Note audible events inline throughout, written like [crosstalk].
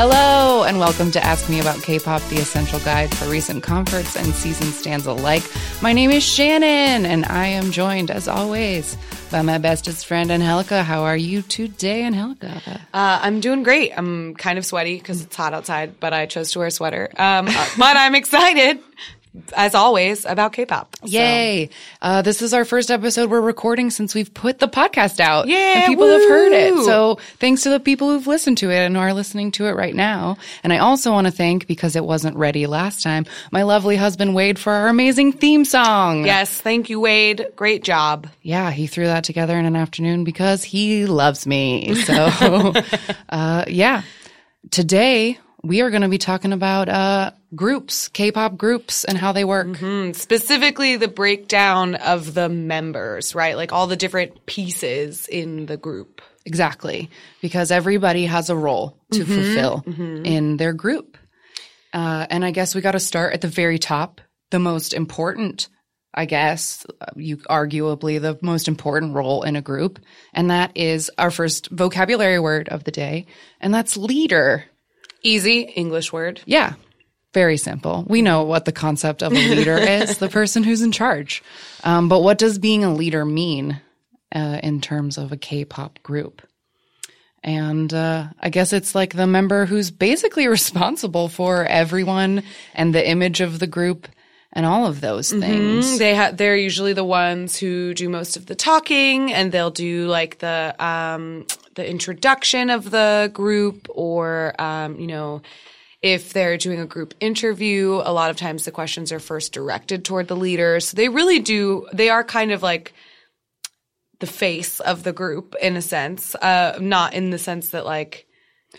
Hello, and welcome to Ask Me About K-Pop, the essential guide for recent concerts and season stands alike. My name is Shannon, and I am joined, as always, by my bestest friend, Angelica. How are you today, Angelica? Uh, I'm doing great. I'm kind of sweaty because it's hot outside, but I chose to wear a sweater. Um, uh, but I'm excited, as always, about K-pop. So- Yay! Uh, this is our first episode we're recording since we've put the podcast out. Yeah, and people have heard it. So thanks to the people who've listened to it and are listening to it right now. And I also want to thank, because it wasn't ready last time, my lovely husband Wade for our amazing theme song. Yes, thank you, Wade. Great job. Yeah, he threw that together in an afternoon because he loves me. So, [laughs] uh, yeah. Today we are going to be talking about uh, groups, K-pop groups, and how they work. Mm, Specifically, the breakdown of the members, right? Like all the different pieces in the group. Exactly, because everybody has a role to fulfill in their group. Uh, and I guess we got to start at the very top, the most important, I guess, you arguably the most important role in a group. And that is our first vocabulary word of the day, and that's leader. Easy English word. Yeah. Very simple. We know what the concept of a leader [laughs] is the person who's in charge. Um, but what does being a leader mean uh, in terms of a K pop group? And uh, I guess it's like the member who's basically [laughs] responsible for everyone and the image of the group and all of those things. They ha- they're usually the ones who do most of the talking, and they'll do like the um, the introduction of the group, or um, you know, if they're doing a group interview, a lot of times the questions are first directed toward the leader. So they really do. They are kind of like the face of the group in a sense, uh, not in the sense that like.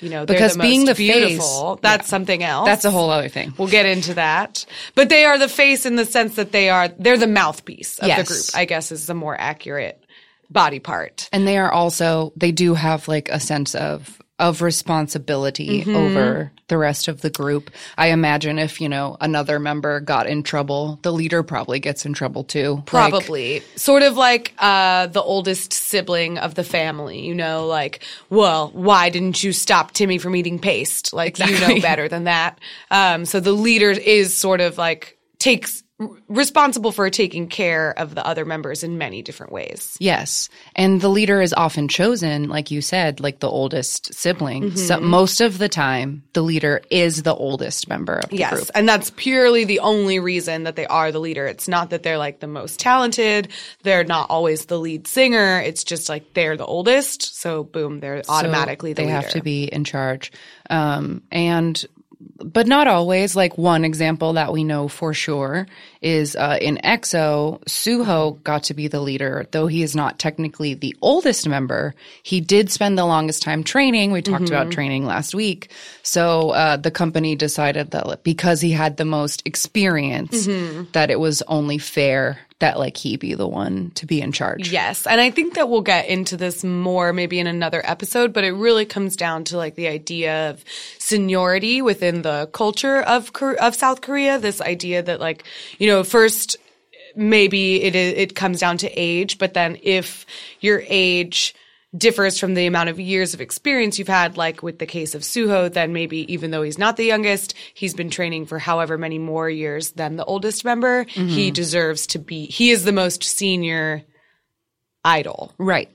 You know, Because the being most the face- beautiful. That's something else. That's a whole other thing. We'll get into that. But they are the face in the sense that they are they're the mouthpiece of Yes. the group, I guess is the more accurate body part. And they are also they do have like a sense of of responsibility over the rest of the group. I imagine if, you know, another member got in trouble, the leader probably gets in trouble too. Like, Probably. sort of like uh the oldest sibling of the family, you know, like, well, why didn't you stop Timmy from eating paste? Like you know better than that. Um so the leader is sort of like takes responsible for taking care of the other members in many different ways. Yes. And the leader is often chosen, like you said, like the oldest sibling. So most of the time, the leader is the oldest member of the Yes. group. And that's purely the only reason that they are the leader. It's not that they're like the most talented. They're not always the lead singer. It's just like they're the oldest. So boom, they're automatically the they leader. have to be in charge. Um, and but not always. Like one example that we know for sure is uh, in EXO, Suho got to be the leader, though he is not technically the oldest member. He did spend the longest time training. We talked about training last week. So uh, the company decided that because he had the most experience, that it was only fair that like he be the one to be in charge. Yes. And I think that we'll get into this more maybe in another episode, but it really comes down to like the idea of seniority within the culture of of South Korea. This idea that like, you know, first maybe it it comes down to age, but then if your age differs from the amount of years of experience you've had, like with the case of Suho, then maybe even though he's not the youngest, he's been training for however many more years than the oldest member. He deserves to be, he is the most senior idol. Right.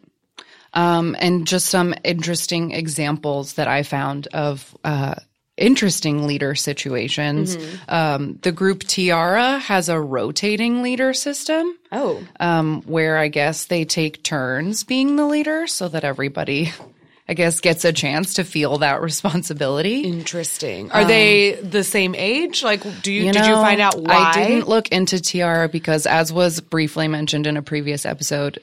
Um, and just some interesting examples that I found of uh, interesting leader situations. Um, the group T-ara has a rotating leader system Oh. um, where I guess they take turns being the leader so that everybody, I guess, gets a chance to feel that responsibility. Interesting. Are they the same age? Like, do you, You did you find out why? I didn't look into T-ara because, as was briefly mentioned in a previous episode,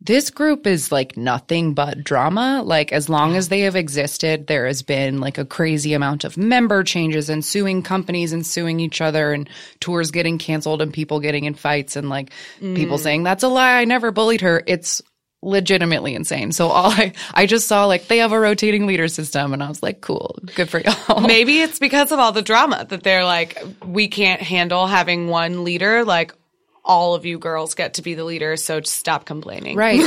this group is like nothing but drama. Like, as long as they have existed, there has been like a crazy amount of member changes and suing companies and suing each other and tours getting canceled and people getting in fights and like Mm. people saying, that's a lie. I never bullied her. It's legitimately insane. So all I, I just saw like they have a rotating leader system and I was like, cool, good for y'all. Maybe it's because of all the drama that they're like, we can't handle having one leader. Like, all of you girls get to be the leader, so stop complaining. Right.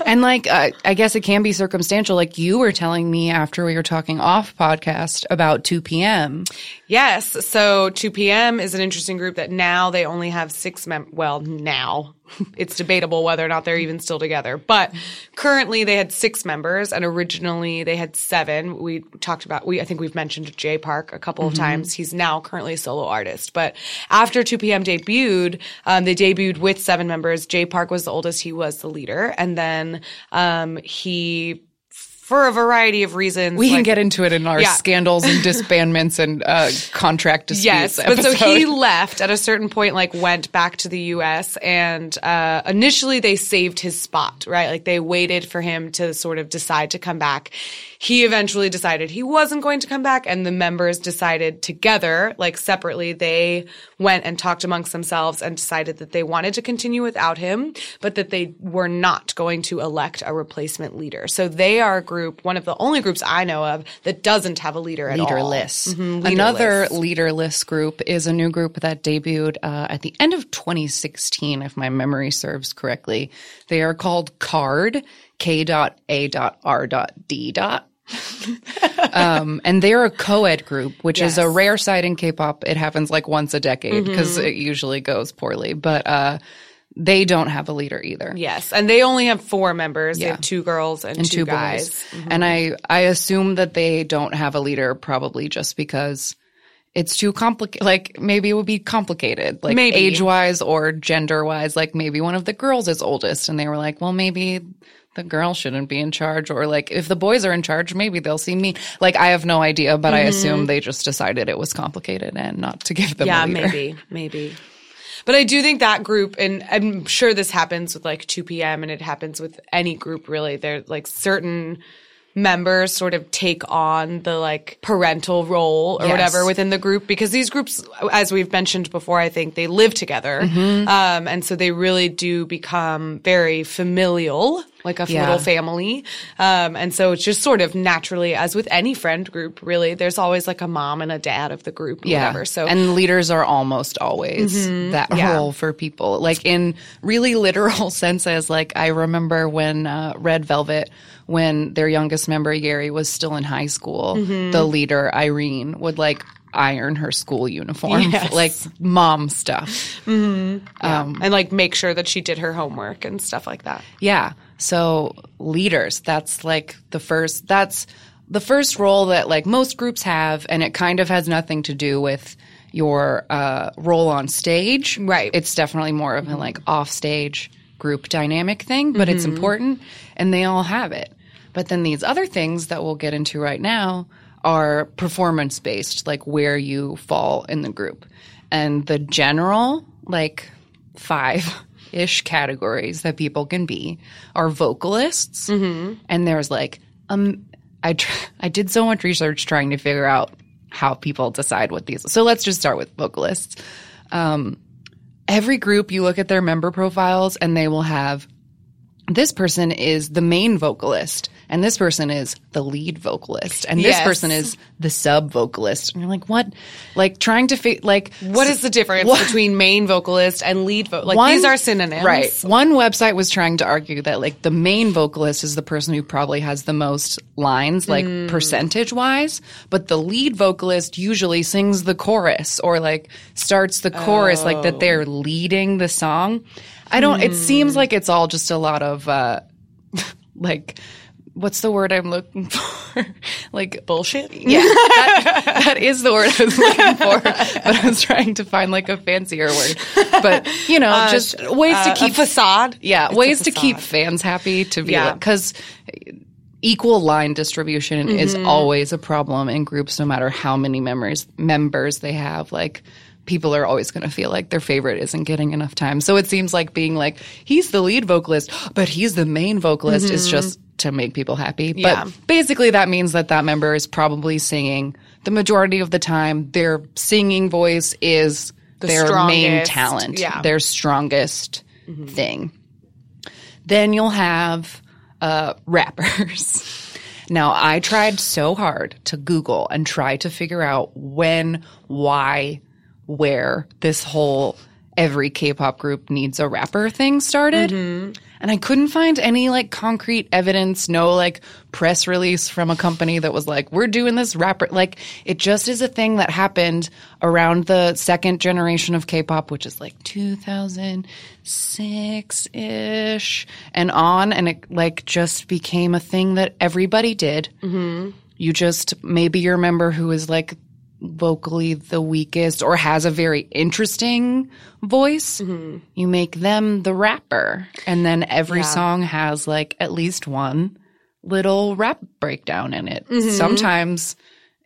[laughs] and like, uh, I guess it can be circumstantial. Like you were telling me after we were talking off podcast about 2PM Yes. So 2PM is an interesting group that now they only have six mem. Well, now it's debatable whether or not they're even still together, but currently they had six members and originally they had seven. We talked about, we, I think we've mentioned Jay Park a couple of times. He's now currently a solo artist, but after 2PM debuted, um, they debuted with seven members. Jay Park was the oldest. He was the leader. And then, um, he, for a variety of reasons. We can get into it in our Yeah. scandals and disbandments and uh, contract disputes. Yes, but so he left at a certain point, like went back to the U.S. and uh, initially they saved his spot, right? Like they waited for him to sort of decide to come back. He eventually decided he wasn't going to come back, and the members decided together, like separately, they went and talked amongst themselves and decided that they wanted to continue without him, but that they were not going to elect a replacement leader. So they are a group, one of the only groups I know of that doesn't have a leader at all. leaderless. Mhm, Another leaderless. leaderless group is a new group that debuted uh, at the end of 2016, if my memory serves correctly. They are called KARD, K.A.R.D. [laughs] um, and they're a co-ed group, which is a rare sight in K-pop. It happens like once a decade because it usually goes poorly, but uh, they don't have a leader either. Yes, and they only have four members. They Yeah. have two girls and, and two, two, guys. boys. Mm-hmm. And I I assume that they don't have a leader probably just because it's too complicated. Like maybe it would be complicated, like age wise or gender wise. Like maybe one of the girls is oldest, and they were like, well, maybe the girl shouldn't be in charge, or like if the boys are in charge, maybe they'll see me. Like I have no idea, but I mm-hmm. assume they just decided it was complicated and not to give them. Yeah, a leader. maybe, [laughs] maybe. But I do think that group, and I'm sure this happens with like 2PM and it happens with any group really. They're like certain members sort of take on the like parental role or Yes. whatever within the group because these groups, as we've mentioned before, I think they live together. Mm-hmm. Um, and so they really do become very familial, like a Yeah. little family. Um, and so it's just sort of naturally, as with any friend group, really, there's always like a mom and a dad of the group, Yeah. whatever. So and leaders are almost always that Yeah. role for people. Like in really literal [laughs] senses, like I remember when uh, Red Velvet, when their youngest member Yeri was still in high school, the leader Irene would like iron her school uniform, Yes. like mom stuff. and like make sure that she did her homework and stuff like that. Yeah. So leaders, that's like the first that's the first role that like most groups have and it kind of has nothing to do with your uh, role on stage. Right. It's definitely more of a like off stage group dynamic thing, but it's important and they all have it. But then these other things that we'll get into right now are performance based, like where you fall in the group. And the general, like five ish categories that people can be are vocalists. And there's like, um, I, tr- I did so much research trying to figure out how people decide what these. So let's just start with vocalists. Um, every group, you look at their member profiles and they will have this person is the main vocalist and this person is the lead vocalist and this Yes. person is the sub vocalist and you're like what like trying to fit like What is the difference What- between main vocalist and lead vocalist? Like One- these are synonyms, Right. One website was trying to argue that like the main vocalist is the person who probably has the most lines, like Mm. percentage wise, but the lead vocalist usually sings the chorus or like starts the chorus, like that Oh. they're leading the song. I don't, it Hmm. seems like it's all just a lot of, uh, [laughs] like, what's the word I'm looking for? [laughs] like Bullshit. yeah, that, that is the word I was looking for, but I was trying to find like a fancier word. But you know, just ways Uh, to keep facade. yeah, ways to keep fans happy to be Yeah. because equal line distribution is Mm-hmm. always a problem in groups, no matter how many members members they have. Like people are always going to feel like their favorite isn't getting enough time. So it seems like being like he's the lead vocalist, but he's the main vocalist is just to make people happy. Mm-hmm. Yeah. But basically, that means that that member is probably singing the majority of the time. Their singing voice is their main talent, yeah. their strongest thing. Then you'll have uh, rappers. [laughs] Now, I tried so hard to Google and try to figure out when, why, where this whole every K-pop group needs a rapper thing started. And I couldn't find any like concrete evidence, no like press release from a company that was like, we're doing this rapper. Like it just is a thing that happened around the second generation of K-pop, which is like 2006 ish and on. And it like just became a thing that everybody did. Mm-hmm. You just maybe your member who is like vocally the weakest or has a very interesting voice, you make them the rapper. And then every song has like at least one little rap breakdown in it. Mm-hmm. Sometimes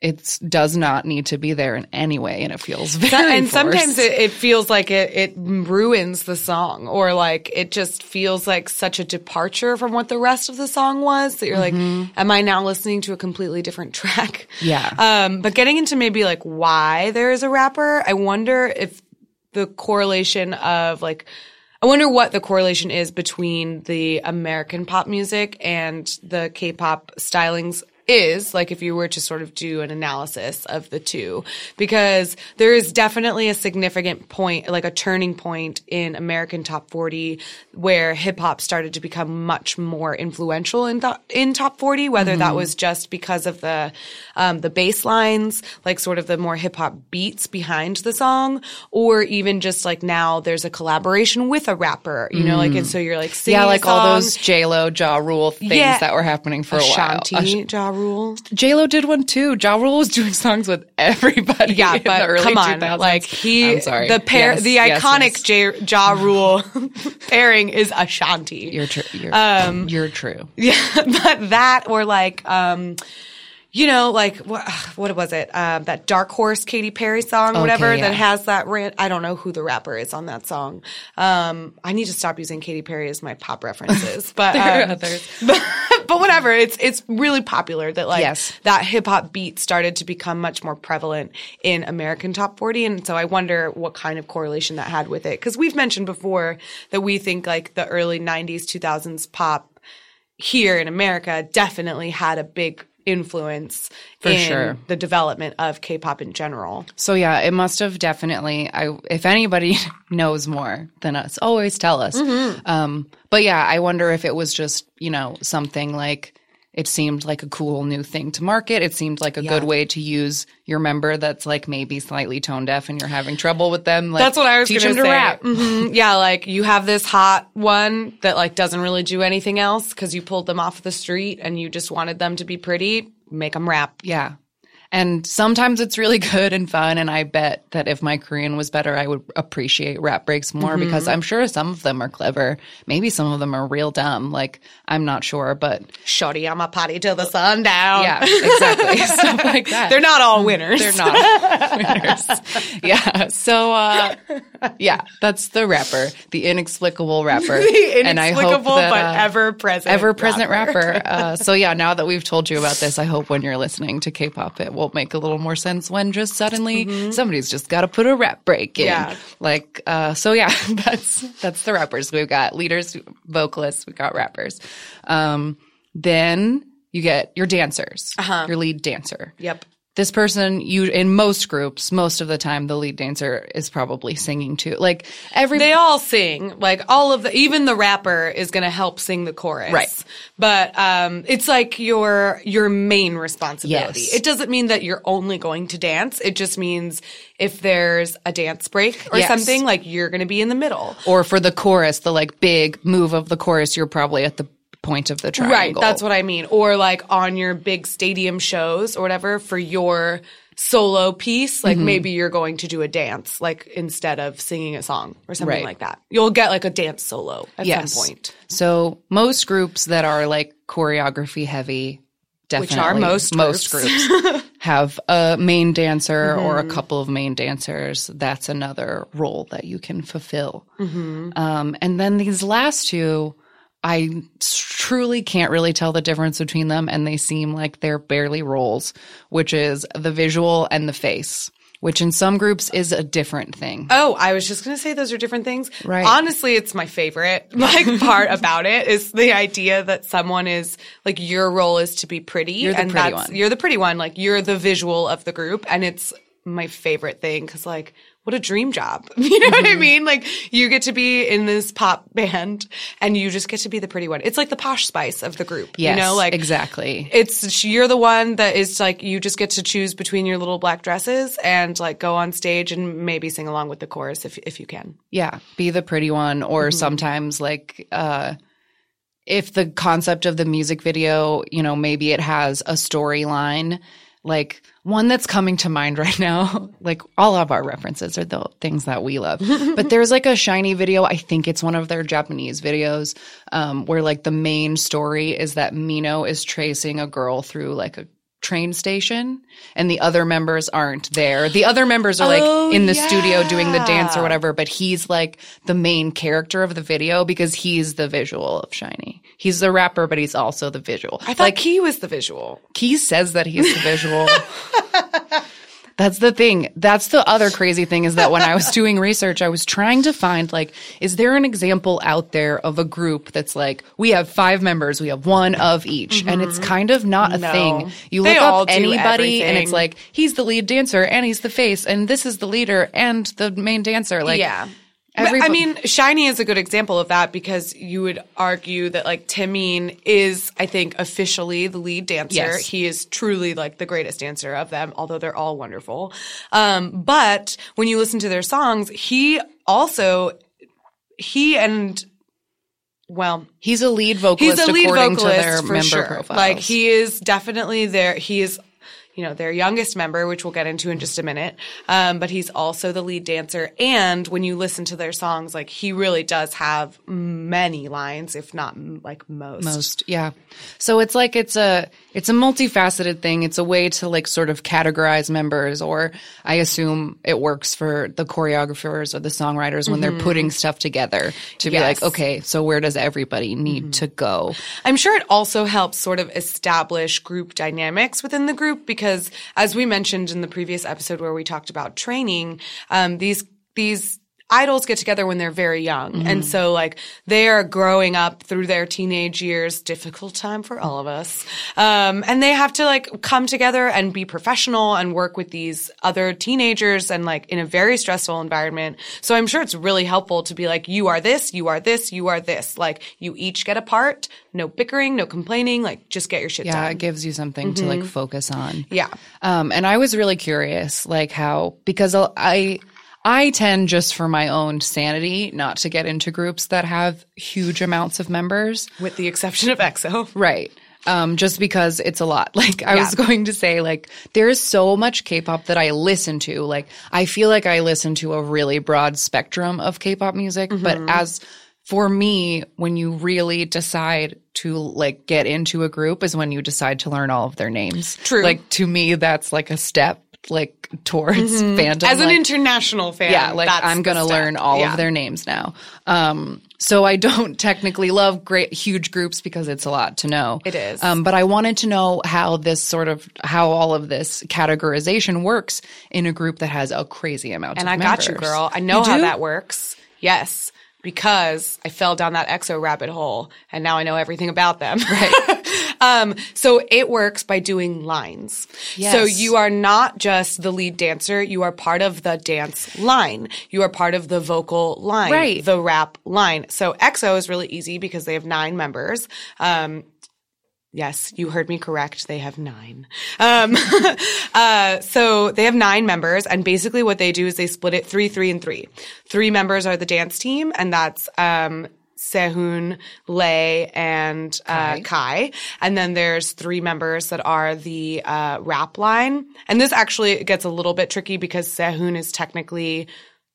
it does not need to be there in any way and it feels very and sometimes it, it feels like it, it ruins the song or like it just feels like such a departure from what the rest of the song was that you're like am i now listening to a completely different [laughs] track? Yeah. um but getting into maybe like why there is a rapper i wonder if the correlation of like I wonder what the correlation is between the American pop music and the K-pop stylings is like if you were to sort of do an analysis of the two because there is definitely a significant point like a turning point in American top 40 where hip hop started to become much more influential in th- in top 40 whether that was just because of the um, the bass lines like sort of the more hip hop beats behind the song or even just like now there's a collaboration with a rapper you know like and so you're like singing yeah, like all those J Lo, Ja Rule things Yeah. that were happening for a while. Ashanti, Ja Rule. J Lo did one too. Ja Rule was doing songs with everybody. Yeah, but come on, 2000s. like he, I'm sorry. the pair, Yes, the yes, iconic yes. J, Ja Rule [laughs] pairing is Ashanti. You're true. You're, Um, you're true. Yeah, [laughs] but that or like, um, you know, like what, what was it? Um, that Dark Horse Katy Perry song, whatever, yeah. that has that. Ran- I don't know who the rapper is on that song. Um, I need to stop using Katy Perry as my pop references, [laughs] but There are um, others. [laughs] but, but whatever. It's it's really popular that like Yes. that hip hop beat started to become much more prevalent in American top 40 and so I wonder what kind of correlation that had with it cuz we've mentioned before that we think like the early 90s 2000s pop here in America definitely had a big influence For in sure. the development of K-pop in general. So yeah, it must have definitely. I if anybody [laughs] knows more than us, always tell us. Mm-hmm. Um, but yeah, I wonder if it was just you know something like it seemed like a cool new thing to market. It seemed like a good way to use your member that's like maybe slightly tone deaf and you're having trouble with them. Like, That's what I was teach them to say. rap. Mhm. Yeah, like you have this hot one that like doesn't really do anything else because you pulled them off the street and you just wanted them to be pretty. Make them rap. Yeah. And sometimes it's really [laughs] good and fun. And I bet that if my Korean was better, I would appreciate rap breaks more Mm-hmm. because I'm sure some of them are clever. Maybe some of them are real dumb. Like, I'm not sure, but Shorty, I'm a potty till the sun down. yeah, exactly. [laughs] Stuff like that. They're not all winners. They're not [laughs] winners. Yeah. So, uh, yeah, that's the rapper, the inexplicable rapper. the and I hope that, but uh, ever present. ever present rapper. Uh, so yeah, now that we've told you about this, I hope when you're listening to K-pop, it will make a little more sense when just suddenly somebody's just got to put a rap break in. Yeah. Like, uh, so yeah, [laughs] that's that's the rappers. We've got leaders, vocalists, we've got rappers. Um, then you get your dancers, uh-huh. your lead dancer. Yep. This person, you in most groups, most of the time, the lead dancer is probably singing too. Like every They all sing. Like all of the even the rapper is gonna help sing the chorus. Right. But um it's like your your main responsibility. Yes. It doesn't mean that you're only going to dance. It just means if there's a dance break or Yes. something, like you're gonna be in the middle. or for the chorus, the like big move of the chorus, you're probably at the point of the triangle. Right, that's what I mean. Or like on your big stadium shows or whatever for your solo piece, like Mm-hmm. maybe you're going to do a dance, like instead of singing a song or something Right. like that. You'll get like a dance solo at yes. some point. So most groups that are like choreography heavy, definitely are most most groups. groups [laughs] have a main dancer or Mm-hmm. a couple of main dancers. That's another role that you can fulfill. Mm-hmm. Um, and then these last two. I truly can't really tell the difference between them, and they seem like they're barely roles, which is the visual and the face, which in some groups is a different thing. Oh, I was just gonna say those are different things. Right. Honestly, it's my favorite [laughs] like part about it is the idea that someone is like your role is to be pretty. You're the and pretty that's one. you're the pretty one. Like you're the visual of the group, and it's my favorite thing because like what a dream job. [laughs] You know what I mean? Like you get to be in this pop band and you just get to be the pretty one. It's like the posh spice of the group. Yes, you know, like exactly. It's you're the one that is like you just get to choose between your little black dresses and like go on stage and maybe sing along with the chorus if if you can. Yeah, be the pretty one or sometimes like uh if the concept of the music video, you know, maybe it has a storyline like one that's coming to mind [laughs] right now, like all of our references are the things that we love. [laughs] but there's like a SHINee video. I think it's one of their Japanese videos, um, where like the main story is that Minho is tracing a girl through like a train station and the other members aren't there. The other members are like Oh, in the studio doing the dance or whatever, but he's like the main character of the video because he's the visual of SHINee. He's the rapper, but he's also the visual. I thought Key was the visual. Key says that he's the visual. [laughs] That's the thing. That's the other crazy thing is that when I was doing research, I was trying to find like, is there an example out there of a group that's like, we have five members, we have one of each, and it's mm-hmm. kind of not a No. thing. You They look up anybody, and it's like he's the lead dancer, and he's the face, and this is the leader and the main dancer. Like, yeah. Every- I mean, SHINee is a good example of that because you would argue that like Taemin is, I think, officially the lead dancer. Yes. He is truly like the greatest dancer of them, although they're all wonderful. Um, but when you listen to their songs, he also, he and, well, he's a lead vocalist he's a lead vocalist for sure. profiles. Like he is definitely there. He is, you know, their youngest member, which we'll get into in just a minute. Um, but he's also the lead dancer. And when you listen to their songs, like he really does have many lines, if not like most. most yeah so it's like it's a it's a multifaceted thing it's a way to like sort of categorize members or i assume it works for the choreographers or the songwriters when they're putting stuff together to be Mm-hmm. Yes. like okay so where does everybody need Mm-hmm. to go I'm sure it also helps sort of establish group dynamics within the group because, as we mentioned in the previous episode where we talked about training, um, these these idols get together when they're very young, and so like they are growing up through their teenage years, difficult time for all of us, um, and they have to like come together and be professional and work with these other teenagers and like in a very stressful environment. So I'm sure it's really helpful to be like, you are this, you are this, you are this. Like you each get a part, no bickering, no complaining, like just get your shit yeah done. it gives you something to like focus on Yeah. Um, and I was really curious, like how because I I tend just for my own sanity not to get into groups that have huge amounts of members. With the exception of EXO. [laughs] Right. Um, just because it's a lot. [laughs] Like I was going to say, like there's so much K-pop that I listen to. Like I feel like I listen to a really broad spectrum of K-pop music, but as for me, when you really decide to like get into a group is when you decide to learn all of their names. True. Like to me, that's like a step like towards fandom. As an Like, international fan. yeah, like I'm gonna learn all Yeah. of their names now. Um, so I don't [laughs] technically love great huge groups because it's a lot to know. It is. Um, but I wanted to know how this sort of how all of this categorization works in a group that has a crazy amount. Of. And I got you, girl. I know You how do? that works. Yes. Because I fell down that EXO rabbit hole and now I know everything about them. Right. [laughs] um, so it works by doing lines. Yes. So you are not just the lead dancer. You are part of the dance line. You are part of the vocal line. Right. The rap line. So EXO is really easy because they have nine members. Um, Yes, you heard me correct. They have nine. Um, [laughs] uh, so they have nine members, and basically what they do is they split it three, three, and three. Three members are the dance team, and that's um, Sehun, Lay, and uh, Kai. And then there's three members that are the uh, rap line. And this actually gets a little bit tricky because Sehun is technically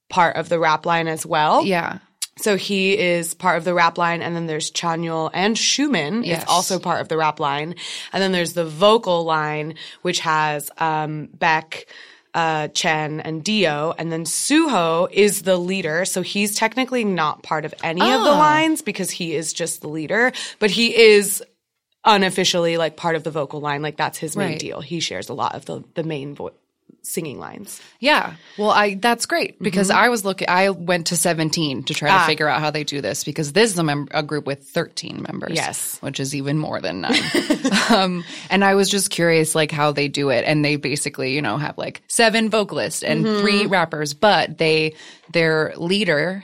part of the rap line as well. Yeah. So he is part of the rap line, and then there's Chanyeol and Xiumin Yes. is also part of the rap line, and then there's the vocal line, which has um, Baek, uh, Chen, and D.O., and then Suho is the leader. So he's technically not part of any of the Ah. lines because he is just the leader, but he is unofficially like part of the vocal line. Like that's his main Right. deal. He shares a lot of the the main vo- singing lines. Yeah. Well, I that's great because I was looking. I went to seventeen to try to Mm-hmm. Ah. figure out how they do this because this is a, mem- a group with thirteen members. Yes. which is even more than nine. [laughs] [laughs] um, and I was just curious, like how they do it, and they basically, you know, have like seven vocalists and Mm-hmm. three rappers, but they their leader.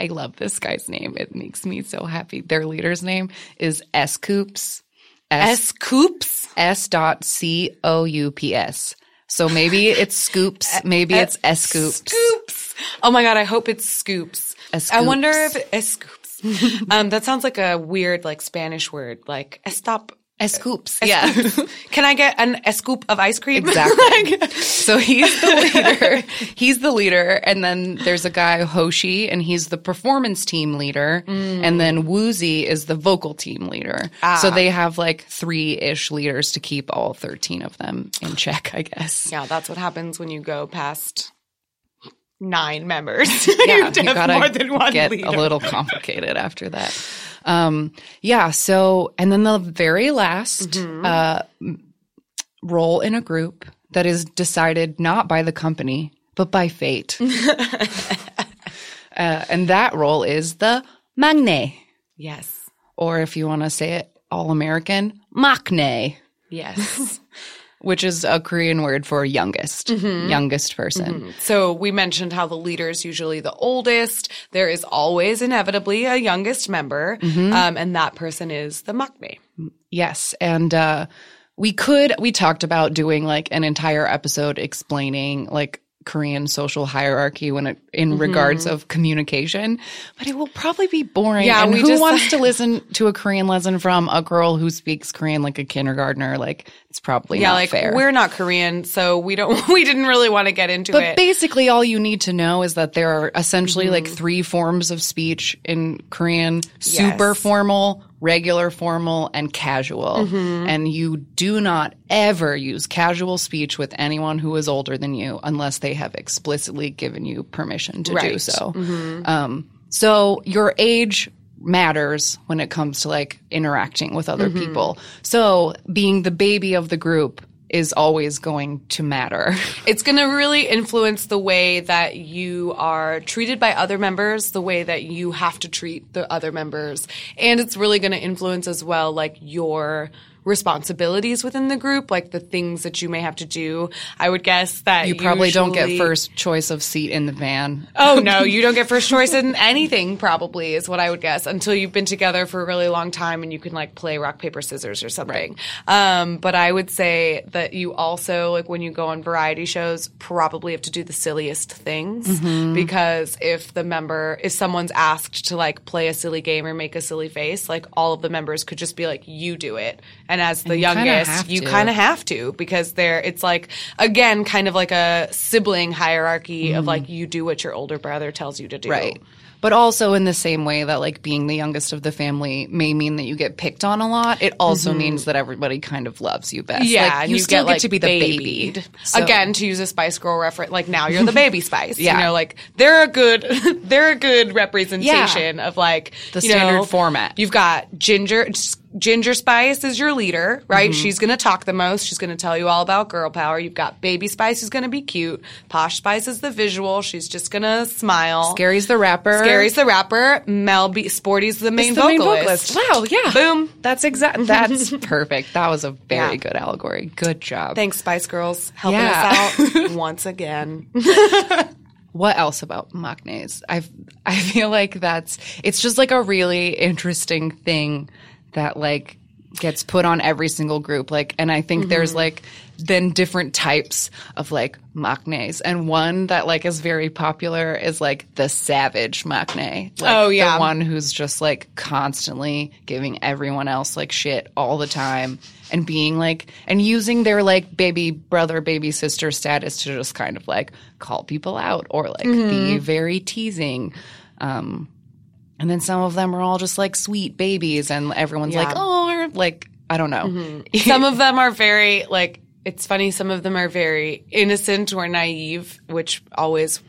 I love this guy's name. It makes me so happy. Their leader's name is S Coops. S Coops. S dot C O U P S. So maybe it's scoops, [laughs] maybe it's S scoops. Scoops. Oh my god, I hope it's scoops. Es I wonder if es scoops. [laughs] um, that sounds like a weird like Spanish word, like estop. S scoops. Yeah. [laughs] Can I get an a scoop of ice cream? [laughs] Exactly. Like- so he's the leader. He's the leader. And then there's a guy, Hoshi, and he's the performance team leader. Mm. And then Woozi is the vocal team leader. Ah. So they have like three ish leaders to keep all 13 of them in check, I guess. yeah, that's what happens when you go past nine members. [laughs] yeah, you have you gotta more than one get leader. a little complicated after that. Um, yeah. So, and then the very last Mm-hmm. uh, role in a group that is decided not by the company but by fate, [laughs] uh, and that role is the magne, yes. or if you want to say it all American, maknae. Yes. [laughs] Which is a Korean word for youngest, Mm-hmm. youngest person. So we mentioned how the leader is usually the oldest. There is always inevitably a youngest member, Mm-hmm. um, and that person is the maknae. Yes. And uh we could we talked about doing like an entire episode explaining like Korean social hierarchy when it in regards of communication, but it will probably be boring. Yeah, and who just- wants to [laughs] listen to a Korean lesson from a girl who speaks Korean like a kindergartner? Like it's probably Yeah, like fair. we're not Korean, so we don't. [laughs] We didn't really want to get into but it. But basically, all you need to know is that there are essentially like Mm-hmm. three forms of speech in Korean super Yes. formal, regular formal, and casual. Mm-hmm. And you do not ever use casual speech with anyone who is older than you unless they have explicitly given you permission to do Right. so. Um, so your age matters when it comes to like interacting with other people. So being the baby of the group is always going to matter. [laughs] it's going to really influence the way that you are treated by other members, the way that you have to treat the other members, and it's really going to influence as well, like your responsibilities within the group, like the things that you may have to do. I would guess that You probably don't get first choice of seat in the van. Oh no, you don't get first choice in anything. Probably is what I would guess until you've been together for a really long time and you can like play rock paper scissors or something. Um, but I would say that you also like when you go on variety shows probably have to do the silliest things Mm-hmm. because if the member if someone's asked to like play a silly game or make a silly face, like all of the members could just be like you do it, and as the you kinda youngest, you kind of have to because there it's like again kind of like a sibling hierarchy of like you do what your older brother tells you to do. Mm-hmm. Right. But also in the same way that like being the youngest of the family may mean that you get picked on a lot, it also means that everybody kind of loves you best. Mm-hmm. Yeah, Like, you, you, still get, get, like, to be the babied. baby. So- Again, to use a Spice Girl reference, like now you're the baby Spice. Yeah. you know, like they're a good, [laughs] they're a good representation of like The standard know, format. You've got Ginger. Ginger Spice is your leader, right? Mm-hmm. She's going to talk the most. She's going to tell you all about girl power. You've got Baby Spice, who's going to be cute. Posh Spice is the visual. She's just going to smile. Scary's the rapper. Scary's the rapper. Mel B. Sporty's the main, the vocalist. main vocalist. Wow, yeah. Boom. That's exact. That's [laughs] perfect. That was a very Yeah. good allegory. Good job. Thanks, Spice Girls, helping Yeah. us out [laughs] once again. [laughs] What else about maknaes? I I feel like that's it's just like a really interesting thing that like gets put on every single group. Like, and I think there's like then different types of like maknaes, and one that like is very popular is like the savage maknae. Like, Oh, yeah. the one who's just like constantly giving everyone else like shit all the time. And being like, and using their like baby brother, baby sister status to just kind of like call people out or like be very teasing. Um, and then some of them are all just like sweet babies, and everyone's like, oh, like, I don't know. Mm-hmm. [laughs] some of them are very like it's funny some of them are very innocent or naive which always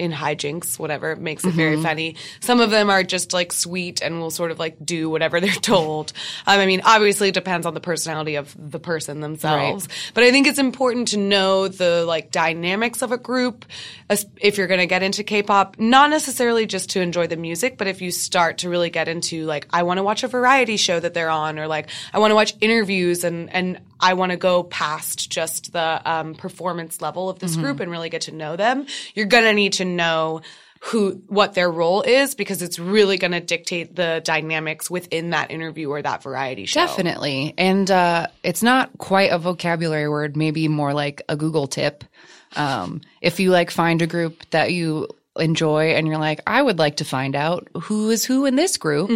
in hijinks, whatever makes it very funny. Some of them are just like sweet and will sort of like do whatever [laughs] they're told. Um, I mean, obviously it depends on the personality of the person themselves, but I think it's important to know the like dynamics of a group if you're going to get into K-pop, not necessarily just to enjoy the music, but if you start to really get into like, I want to watch a variety show that they're on, or like, I want to watch interviews and, and I want to go past just the um, performance level of this group and really get to know them, you're going to need to know who what their role is because it's really going to dictate the dynamics within that interview or that variety show. Definitely. And uh, it's not quite a vocabulary word, maybe more like a Google tip. Um, if you like find a group that you enjoy and you're like, I would like to find out who is who in this group,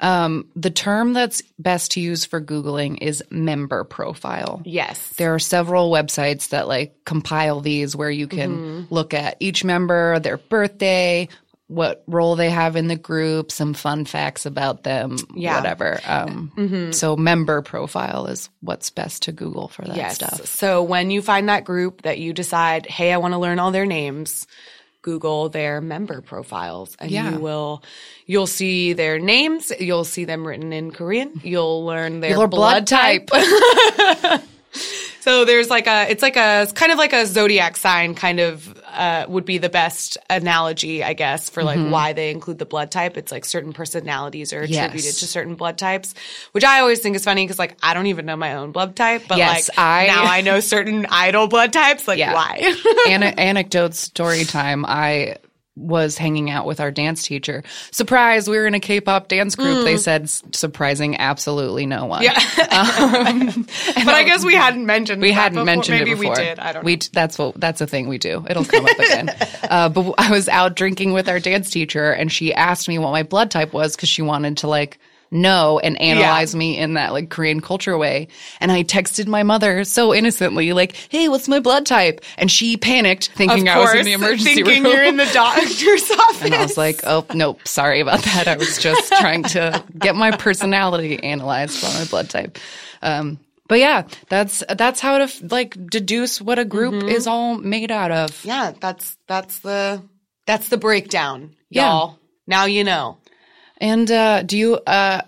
um, the term that's best to use for Googling is member profile. Yes. There are several websites that like compile these where you can look at each member, their birthday, what role they have in the group, some fun facts about them, Yeah. whatever. Um, So member profile is what's best to Google for that Yes. stuff. So when you find that group that you decide, hey, I want to learn all their names, Google their member profiles and Yeah. you will you'll see their names, you'll see them written in Korean, you'll learn their blood, blood type. [laughs] so there's like a it's like a it's kind of like a zodiac sign kind of uh, would be the best analogy, I guess, for like why they include the blood type. It's like certain personalities are attributed Yes. to certain blood types, which I always think is funny because like I don't even know my own blood type, but Yes, like I- now I know certain idol blood types. Like Yeah. why? [laughs] Ana- anecdote story time. I was hanging out with our dance teacher. Surprise, we were in a K-pop dance group. They said surprising absolutely no one. Mm. Yeah. [laughs] [laughs] but I guess we hadn't mentioned We hadn't before. mentioned Maybe it before. we did. I don't know. We that's what that's a thing we do. It'll come up again. [laughs] uh, but I was out drinking with our dance teacher, and she asked me what my blood type was because she wanted to like know and analyze me in that like Korean culture way. And I texted my mother so innocently, like, "Hey, what's my blood type?" And she panicked, thinking of I was in the emergency thinking room. you're in the [laughs] doctor's office. and I was like, "Oh nope, sorry about that. I was just [laughs] trying to get my personality analyzed by my blood type." Um, but yeah, that's that's how to like deduce what a group Mm-hmm. is all made out of. yeah, that's that's the that's the breakdown, y'all. Now you know. And uh, do you? Uh,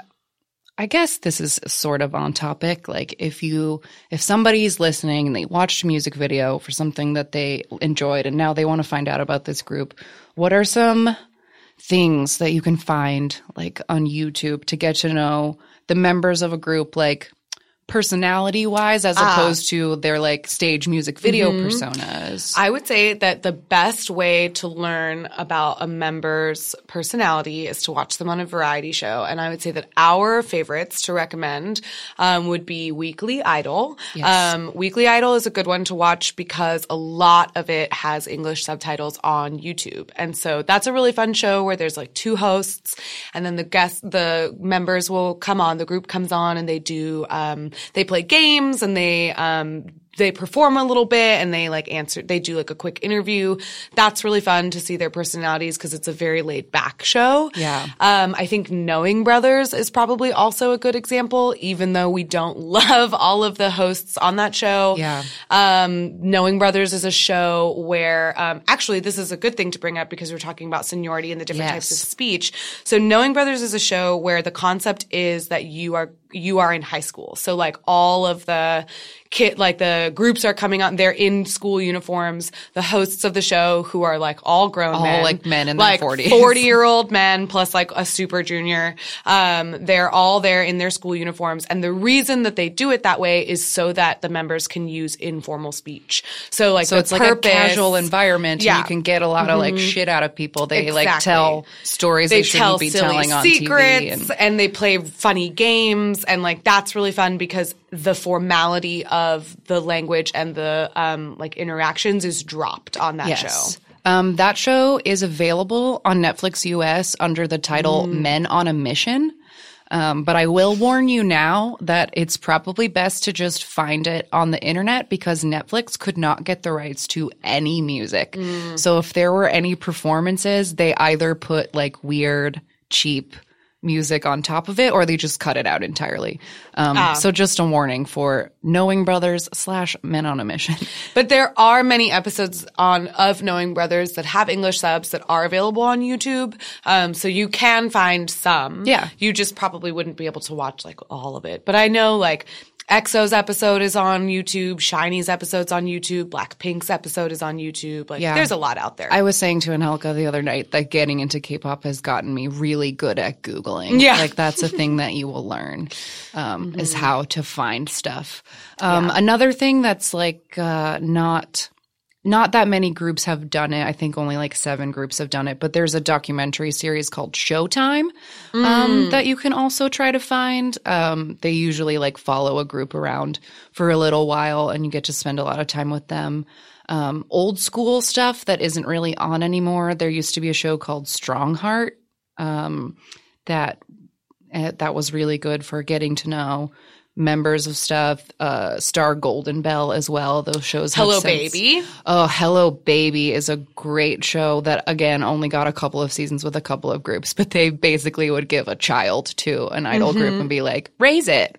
I guess this is sort of on topic. Like if you if somebody's listening and they watched a music video for something that they enjoyed and now they want to find out about this group, what are some things that you can find like on YouTube to get to know the members of a group like personality wise as opposed to their like stage music video personas? I would say that the best way to learn about a member's personality is to watch them on a variety show. And I would say that our favorites to recommend um, would be Weekly Idol. Yes. Um, Weekly Idol is a good one to watch because a lot of it has English subtitles on YouTube. And so that's a really fun show where there's like two hosts and then the guests, the members will come on, the group comes on and they do, um, they play games and they, um, they perform a little bit and they like answer they do like a quick interview. That's really fun to see their personalities because it's a very laid back show. Yeah. um i think knowing brothers is probably also a good example even though we don't [laughs] love all of the hosts on that show. Yeah. um knowing brothers is a show where um actually this is a good thing to bring up because we're talking about seniority and the different types of speech. So knowing brothers is a show where the concept is that you are you are in high school so like all of the kid like the groups are coming out. they're in school uniforms the hosts of the show who are like all grown All, men like, men in their like 40s. 40 year old men plus like a super junior um they're all there in their school uniforms and the reason that they do it that way is so that the members can use informal speech so like So it's like a casual environment, Yeah. and you can get a lot of like shit out of people. They like tell stories they, they shouldn't tell be telling on secrets TV. and, they play funny games and like that's really fun because the formality of the language and the um like interactions is dropped on that yes. show. Um, that show is available on Netflix US under the title Mm. Men on a Mission. Um, but I will warn you now that it's probably best to just find it on the internet because Netflix could not get the rights to any music. Mm. So if there were any performances, they either put like weird, cheap music on top of it or they just cut it out entirely. Um, Ah. So just a warning for Knowing Brothers slash Men on a Mission. [laughs] But there are many episodes on of Knowing Brothers that have English subs that are available on YouTube. Um, so you can find some. Yeah. You just probably wouldn't be able to watch like all of it. But I know like EXO's episode is on YouTube, SHINee's episode's on YouTube, Blackpink's episode is on YouTube. Like Yeah. there's a lot out there. I was saying to Angelica the other night that getting into K-pop has gotten me really good at Googling. Yeah. Like that's a thing that you will learn, um, is Mm-hmm. how to find stuff. Um, another thing that's like, uh, not, not that many groups have done it. I think only like seven groups have done it, but there's a documentary series called Showtime, Mm. um, that you can also try to find. Um, they usually like follow a group around for a little while and you get to spend a lot of time with them um, old school stuff that isn't really on anymore. There used to be a show called Strongheart um, that uh, that was really good for getting to know members of stuff. Uh, Star Golden Bell as well. Those shows. have Hello since- Baby. Oh, Hello Baby is a great show that again only got a couple of seasons with a couple of groups, [laughs] but they basically would give a child to an idol group and be like, raise it.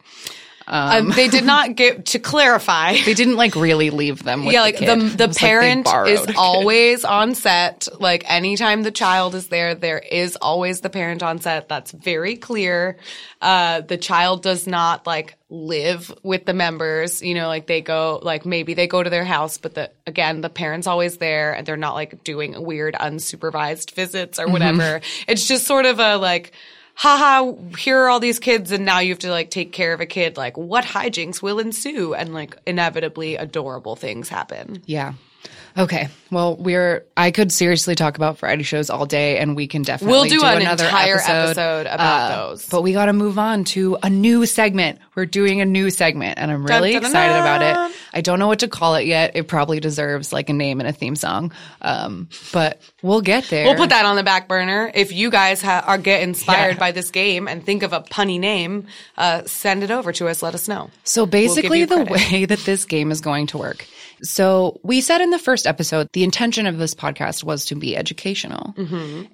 Um, they did [laughs] not get to clarify. They didn't like really leave them with yeah, the like kid. the the was like parent is always on set. Like anytime the child is there, there is always the parent on set. That's very clear. Uh, the child does not like live with the members. You know, like they go, like maybe they go to their house, but the again, the parent's always there, and they're not like doing weird unsupervised visits or whatever. It's just sort of a like haha, here are all these kids and now you have to like take care of a kid. Like what hijinks will ensue? And like inevitably adorable things happen. Yeah. Okay. Well, we're. I could seriously talk about variety shows all day, and we can definitely We'll do an another entire episode, episode about uh, those. But we got to move on to a new segment. We're doing a new segment, and I'm really Dun, dun, excited about it. I don't know what to call it yet. It probably deserves like a name and a theme song, um, but we'll get there. We'll put that on the back burner. If you guys ha- are get inspired by this game and think of a punny name, uh, send it over to us. Let us know. So basically, you the way that this game is going to work. So we said in the first episode, the intention of this podcast was to be educational.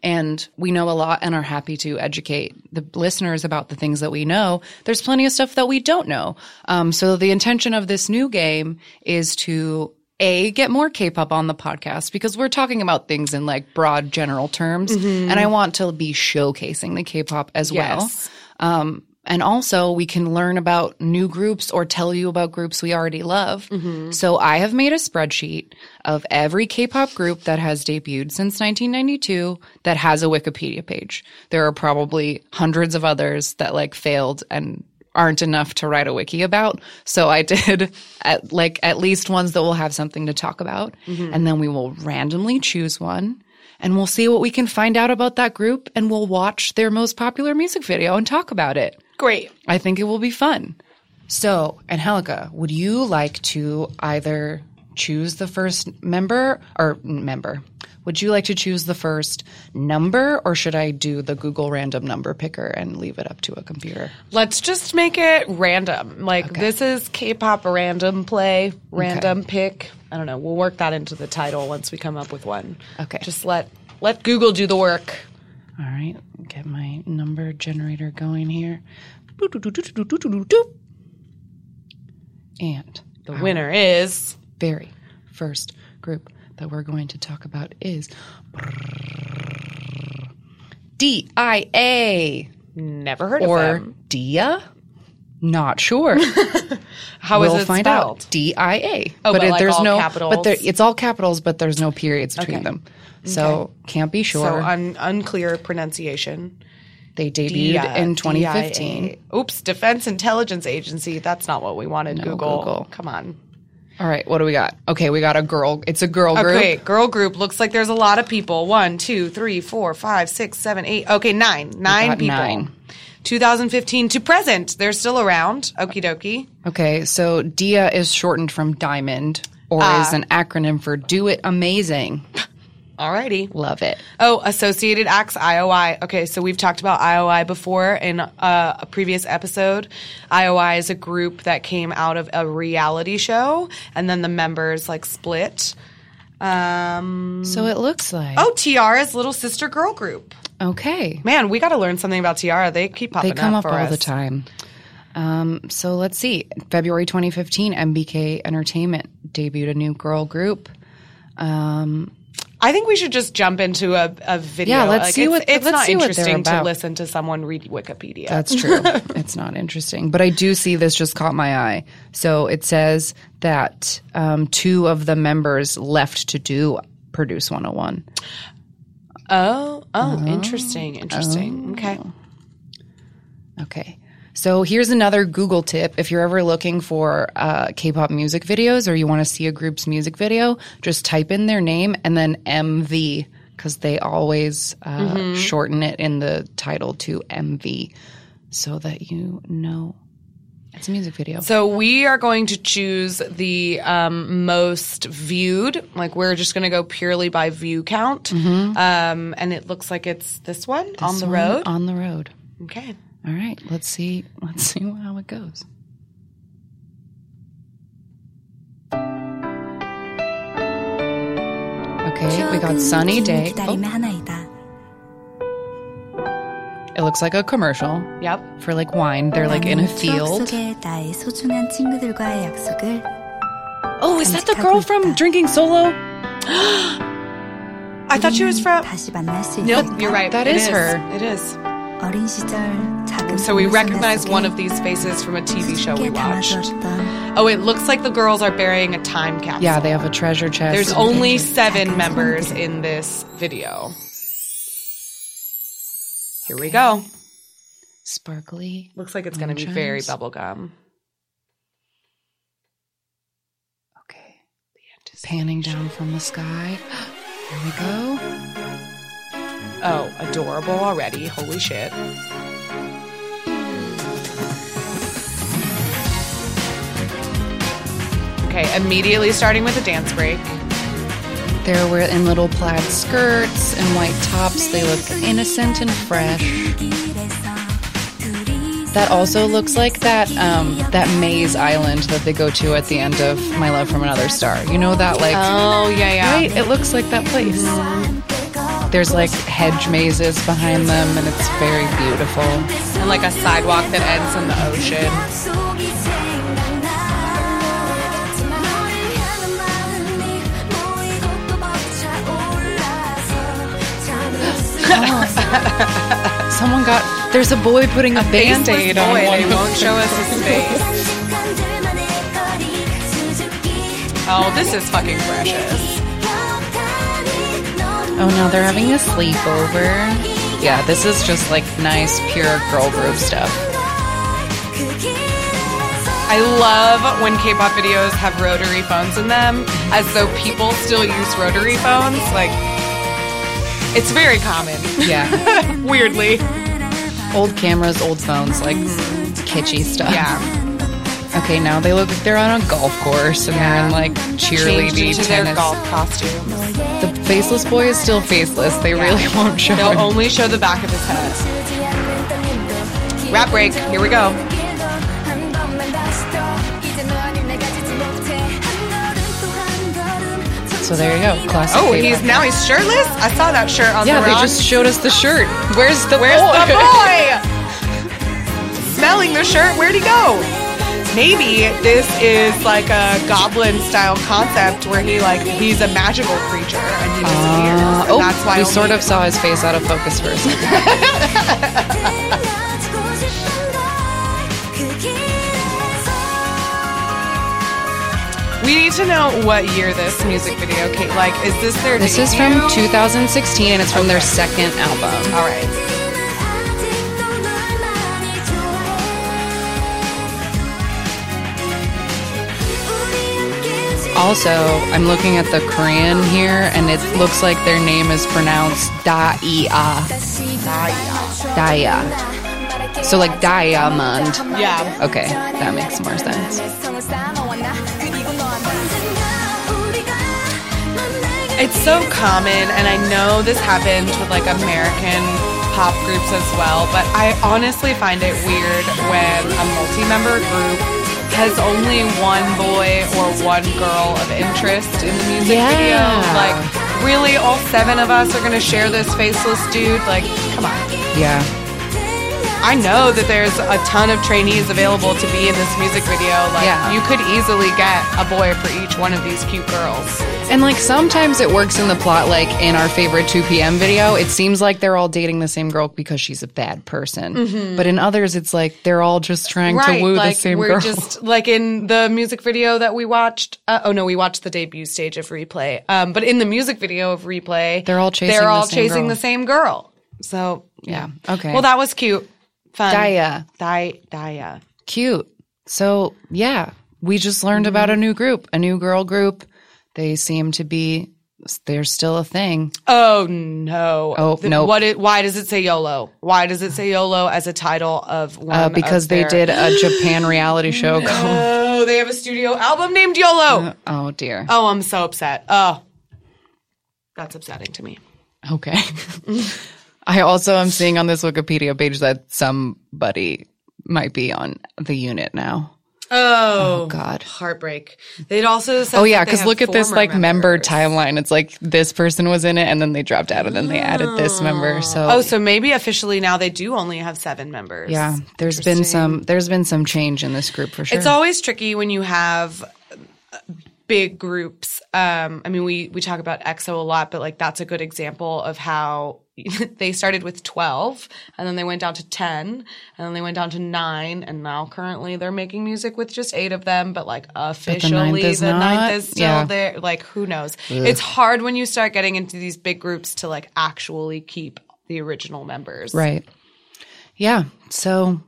And we know a lot and are happy to educate the listeners about the things that we know. There's plenty of stuff that we don't know. Um, so the intention of this new game is to a get more K-pop on the podcast because we're talking about things in like broad general terms, and I want to be showcasing the K-pop as Yes. well. Um, and also, we can learn about new groups or tell you about groups we already love. So, I have made a spreadsheet of every K pop group that has debuted since 1992 that has a Wikipedia page. There are probably hundreds of others that like failed and aren't enough to write a wiki about. So I did [laughs] at like at least ones that will have something to talk about. Mm-hmm. And then we will randomly choose one and we'll see what we can find out about that group and we'll watch their most popular music video and talk about it. Great. I think it will be fun. So, Angelica, would you like to either choose the first member or member? Would you like to choose the first number or should I do the Google random number picker and leave it up to a computer? Let's just make it random. Like this is K-pop random play, random pick. I don't know. We'll work that into the title once we come up with one. Okay. Just let let Google do the work. All right, get my number generator going here. And The winner is very first group that we're going to talk about is DIA never heard of or them. Dia. Not sure. [laughs] How we'll is it find spelled? out. D I A. Oh, but it- like there's all no capitals? but there, it's all capitals, but there's no periods between Okay. them. So can't be sure. So un- unclear pronunciation. they debuted DIA. in 2015. Oops, Defense Intelligence Agency. That's not what we wanted. Google. Google. Come on. All right, what do we got? Okay, we got a girl. It's a girl group. Okay, girl group. Looks like there's a lot of people. One, two, three, four, five, six, seven, eight. Okay, nine. Nine people. nine. 2015 to present. They're still around. Okie dokie. Okay, so DIA is shortened from Diamond or Ah. is an acronym for Do It Amazing. [laughs] Alrighty. Love it. Oh, Associated Acts IOI. Okay, so we've talked about IOI before in uh, a previous episode. IOI is a group that came out of a reality show, and then the members like split. Um, So it looks like oh, T-ara's little sister girl group. Okay. Man, we got to learn something about T-ara. They keep popping up. They come up for all us. the time. Um, so let's see. February 2015, MBK Entertainment debuted a new girl group. I think we should just jump into a, a video. Yeah, let's Like, see it's, what- it's let's not see interesting to listen to someone read Wikipedia. That's true. [laughs] it's not interesting. But I do see this just caught my eye. So it says that um, two of the members left to do Produce 101. oh, oh, interesting, interesting. Okay. Okay. So here's another Google tip. If you're ever looking for uh, K-pop music videos or you want to see a group's music video, just type in their name and then MV because they always uh, shorten it in the title to MV so that you know it's a music video. So we are going to choose the um, most viewed. Like we're just going to go purely by view count. Um, and it looks like it's this one on the One road. On the road. Okay. All right, let's see. Let's see how it goes. Okay, we got sunny day. Oh. It looks like a commercial. Yep. For like wine. They're like in a field. Oh, is that the girl from Drinking Solo? [gasps] [gasps] I thought she was from. Nope, you're right. That is, is her. It is. So we recognize one of these faces from a TV show we watched. Oh, it looks like the girls are burying a time capsule. Yeah, they have a treasure chest. There's only seven members in this video. Here we go. Sparkly. Looks like it's going to be very bubblegum. Okay. Panning down from the sky. [gasps] Here we go. Oh, adorable already. Holy shit. Okay, immediately starting with a dance break. They're wearing little plaid skirts and white tops. They look innocent and fresh. That also looks like that um, that maze island that they go to at the end of My Love from Another Star. You know that like Oh, yeah, yeah. right? It looks like that place. There's like hedge mazes behind them, and it's very beautiful. And like a sidewalk that ends in the ocean. [laughs] Someone got there's a boy putting a band Faceless aid boy, on one. They won't show us his face. [laughs] Oh, this is fucking precious. Oh no, they're having a sleepover. Yeah, this is just like nice, pure girl group stuff. I love when K-pop videos have rotary phones in them, as though people still use rotary phones. Like, it's very common. Yeah, [laughs] Weirdly, old cameras, old phones, like mm-hmm. kitschy stuff. yeah. Okay, now they look like they're on a golf course and they're in like cheerleading into their tennis. golf costumes. The faceless boy is still faceless. They really won't show They'll him. only show the back of his head. Rap break. Here we go. So there you go. Classic. Oh, he's now he's shirtless. I saw that shirt on Yeah, the they rock. just showed us the shirt. Where's the Where's boy? the boy? [laughs] Smelling the shirt. Where'd he go? Maybe this is like a goblin style concept where he like he's a magical creature and he disappears. Uh, and oh, that's why we only- sort of saw his face out of focus for a second. [laughs] We need to know what year this music video came. Like, is this their? This is from 2016 and it's from their second album. All right. Also, I'm looking at the Korean here, and it looks like their name is pronounced Da-ia. Daya. So like diamond. Yeah. Okay, that makes more sense. It's so common, and I know this happens with like American pop groups as well, but I honestly find it weird when a multi member group has only one boy or one girl of interest in the music Yeah. video. Like, really all seven of us are going to share this faceless dude? Like, come on. Yeah. I know that there's a ton of trainees available to be in this music video. Like, Yeah. you could easily get a boy for each one of these cute girls. And like sometimes it works in the plot, like in our favorite 2PM video, it seems like they're all dating the same girl because she's a bad person. But in others, it's like they're all just trying to woo like the same we're girl. just like in the music video that we watched. Uh, oh no, we watched the debut stage of Replay. Um, but in the music video of Replay, They're all chasing they're the all same chasing girl. the same girl. So yeah. Okay. well, that was cute, fun. Daya. Di- Daya. Cute. So yeah, we just learned about a new group, a new girl group. They seem to be, they're still a thing. Oh no! Oh, The- nope. What? It, why does it say YOLO? Why does it say YOLO as a title of one? Uh, because of they their- did a [gasps] Japan reality show called, Oh, they have a studio album named YOLO. oh dear. oh, I'm so upset. Oh, that's upsetting to me. Okay. [laughs] I also am seeing on this Wikipedia page that somebody might be on the unit now. Oh, God. heartbreak. They'd also said Oh yeah, because look at this like member timeline. It's like this person was in it and then they dropped out and then they added this member. So Oh, so maybe officially now they do only have seven members. yeah, there's been some there's been some change in this group for sure. It's always tricky when you have uh, big groups. Um, I mean, we we talk about EXO a lot, but like that's a good example of how [laughs] they started with twelve, and then they went down to ten, and then they went down to nine, and now currently they're making music with just eight of them. But like officially, ninth is the ninth is still Yeah. there. Like who knows? It's hard when you start getting into these big groups to like actually keep the original members. right. Yeah. So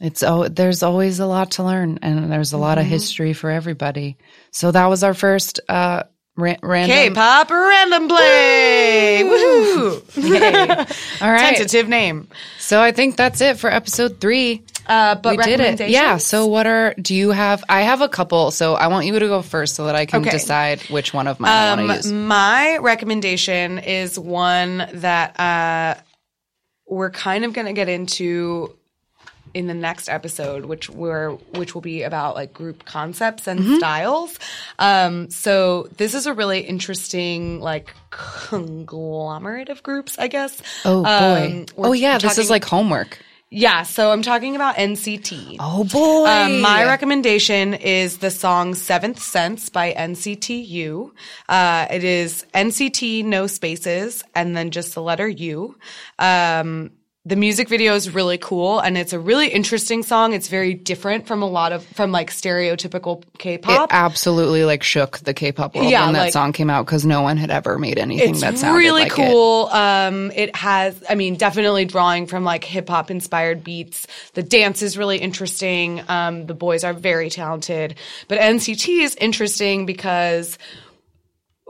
it's oh there's always a lot to learn and there's a lot Mm-hmm. of history for everybody. So that was our first uh ra- random K-pop random play. Woohoo! [laughs] [laughs] All right. Tentative name. So I think that's it for episode 3. Uh, but we did it. Yeah. So what are do you have? I have a couple. So I want you to go first so that I can Okay. decide which one of mine I want to use. Um, my recommendation is one that uh, we're kind of going to get into in the next episode, which we're which will be about like group concepts and Mm-hmm. styles. Um, so this is a really interesting like conglomerate of groups, I guess. Oh boy. Um, oh yeah, this is like homework. yeah. So I'm talking about NCT. Oh boy. Um, my recommendation is the song Seventh Sense by NCTU. Uh, it is NCT, no spaces, and then just the letter U. Um, the music video is really cool and it's a really interesting song. It's very different from a lot of, from like stereotypical K-pop. It absolutely like shook the K-pop world Yeah, when that like- song came out because no one had ever made anything that sounded really like it. It's really cool. Um, it has, I mean, definitely drawing from like hip hop inspired beats. The dance is really interesting. Um, the boys are very talented, but NCT is interesting because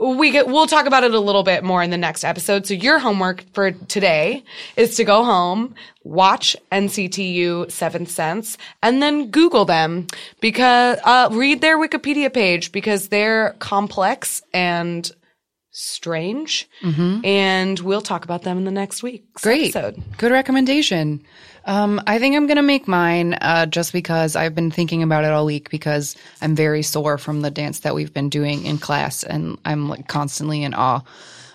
we get, we'll talk about it a little bit more in the next episode. So your homework for today is to go home, watch NCTU Seventh Sense, and then Google them because, uh, read their Wikipedia page because they're complex and strange. And we'll talk about them in the next week's Great. episode. Good recommendation. Um, I think I'm going to make mine uh, just because I've been thinking about it all week because I'm very sore from the dance that we've been doing in class and I'm like constantly in awe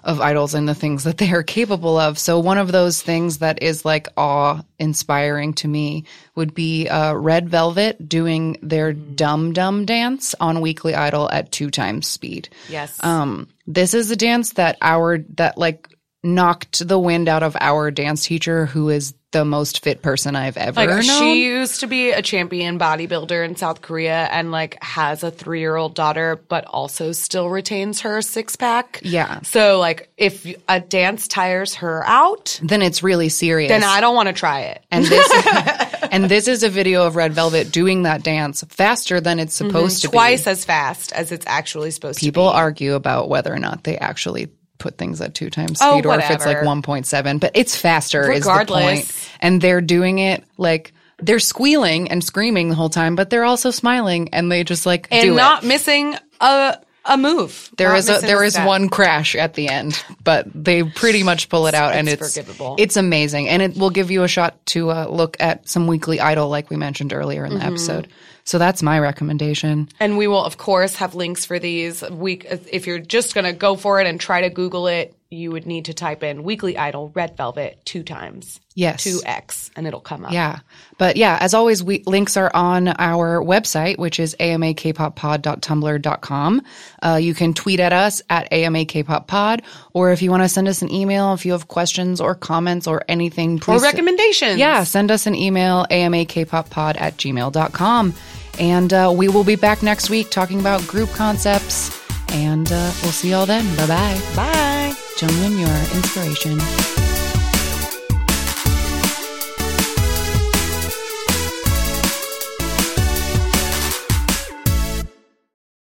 of idols and the things that they are capable of. So one of those things that is like awe inspiring to me would be uh, Red Velvet doing their Dumb Dumb dance on Weekly Idol at two times speed. Yes. Um, this is a dance that our that like knocked the wind out of our dance teacher, who is the most fit person I've ever Like known. she used to be a champion bodybuilder in South Korea and like has a three year old daughter, but also still retains her six pack. Yeah. So like if a dance tires her out, then it's really serious. then I don't want to try it. and this [laughs] and this is a video of Red Velvet doing that dance faster than it's supposed to Mm-hmm. Twice be. as fast as it's actually supposed People to be. People argue about whether or not they actually put things at two times Oh, speed or if it's like 1.7, but it's faster is the Regardless. point. And they're doing it like they're squealing and screaming the whole time, but they're also smiling and they just like and do it. not missing a a move. There Not is a there is step. one crash at the end, but they pretty much pull it out, and It's it's forgivable. it's amazing, and it will give you a shot to uh, look at some weekly idol, like we mentioned earlier in the Mm-hmm. episode. So that's my recommendation. And we will, of course, have links for these. We, if you're just going to go for it and try to Google it, you would need to type in Weekly Idol Red Velvet two times. Yes. Two X, and it'll come up. Yeah. But yeah, as always, we links are on our website, which is amakpoppod.tumblr.com. Uh, you can tweet at us at amakpoppod, or if you want to send us an email, if you have questions or comments or anything, Or please. recommendations. Yeah, send us an email, amakpoppod at gmail.com. And uh, we will be back next week talking about group concepts. And uh, we'll see y'all then. Bye bye bye. Jungin, your inspiration.